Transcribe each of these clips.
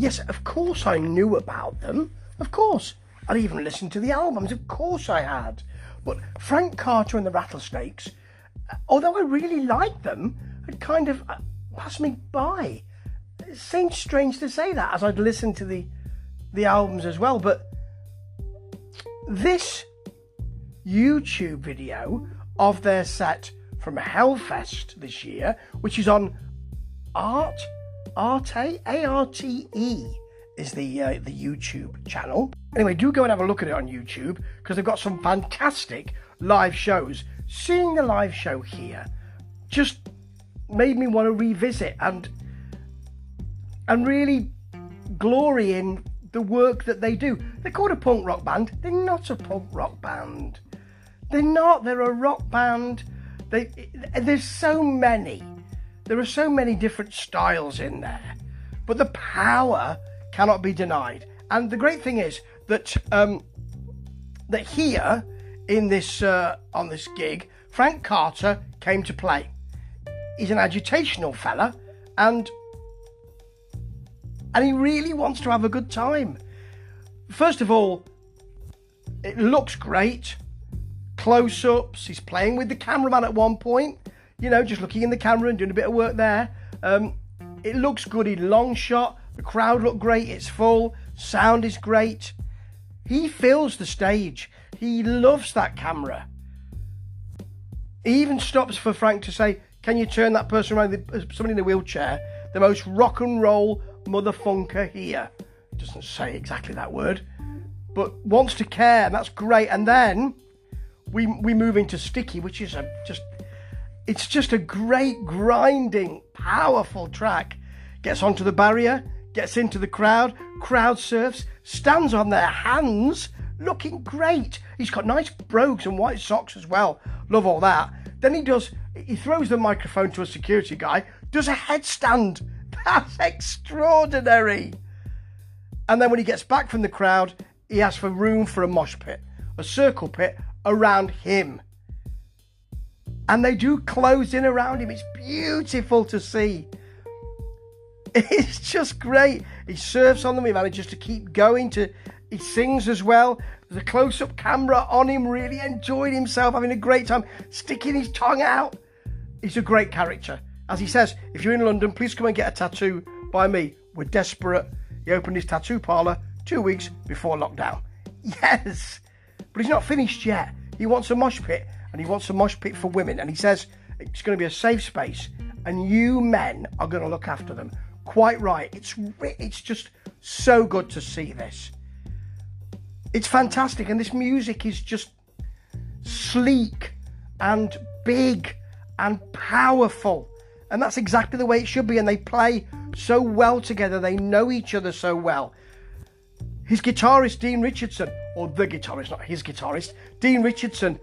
yes, of course I knew about them. Of course. I'd even listened to the albums. Of course I had. But Frank Carter and the Rattlesnakes, although I really liked them, had kind of uh, passed me by. It seems strange to say that as I'd listened to the the albums as well, but this YouTube video of their set from Hellfest this year, which is on Art Arte A R T E is the uh, the YouTube channel. Anyway, do go and have a look at it on YouTube because they've got some fantastic live shows. Seeing the live show here just made me want to revisit and and really glory in the work that they do. They're called a punk rock band. They're not a punk rock band. They're not. They're a rock band. They, there's so many. There are so many different styles in there, but the power cannot be denied. And the great thing is that um, that here in this uh, on this gig, Frank Carter came to play. He's an agitational fella, and and he really wants to have a good time. First of all, it looks great. Close ups. He's playing with the cameraman at one point, you know, just looking in the camera and doing a bit of work there. Um, it looks good in long shot. The crowd look great. It's full. Sound is great. He fills the stage. He loves that camera. He even stops for Frank to say, Can you turn that person around? Somebody in a wheelchair. The most rock and roll motherfunker here. Doesn't say exactly that word, but wants to care, and that's great. And then we we move into Sticky, which is a just it's just a great grinding, powerful track. Gets onto the barrier, gets into the crowd, crowd surfs, stands on their hands, looking great. He's got nice brogues and white socks as well. Love all that. Then he does he throws the microphone to a security guy, does a headstand that's extraordinary. And then when he gets back from the crowd, he asks for room for a mosh pit, a circle pit around him. And they do close in around him. It's beautiful to see. It's just great. He surfs on them. He manages to keep going. To he sings as well. There's a close-up camera on him. Really enjoyed himself, having a great time, sticking his tongue out. He's a great character. As he says, if you're in London, please come and get a tattoo by me. We're desperate. He opened his tattoo parlour two weeks before lockdown. Yes, but he's not finished yet. He wants a mosh pit, and he wants a mosh pit for women. And he says it's going to be a safe space, and you men are going to look after them. Quite right. It's it's just so good to see this. It's fantastic, and this music is just sleek and big and powerful. And that's exactly the way it should be. And they play so well together, they know each other so well. His guitarist, Dean Richardson, or the guitarist, not his guitarist, Dean Richardson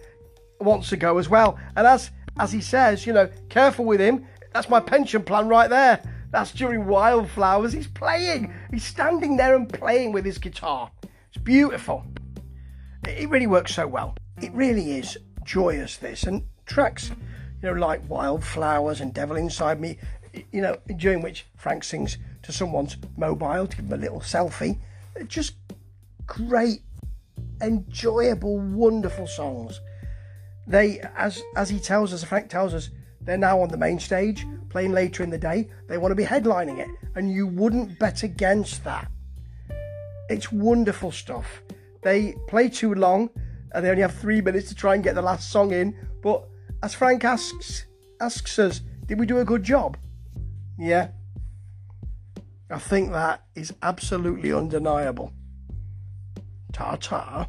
wants to go as well. And as as he says, you know, careful with him. That's my pension plan right there. That's during Wildflowers. He's playing. He's standing there and playing with his guitar. It's beautiful. It really works so well. It really is joyous, this. And tracks you know, like Wildflowers and Devil Inside Me, you know, during which Frank sings to someone's mobile to give them a little selfie. Just great, enjoyable, wonderful songs. They, as as he tells us, Frank tells us, they're now on the main stage, playing later in the day. They want to be headlining it, and you wouldn't bet against that. It's wonderful stuff. They play too long, and they only have three minutes to try and get the last song in, but as Frank asks asks us, did we do a good job? Yeah. I think that is absolutely undeniable. Ta ta.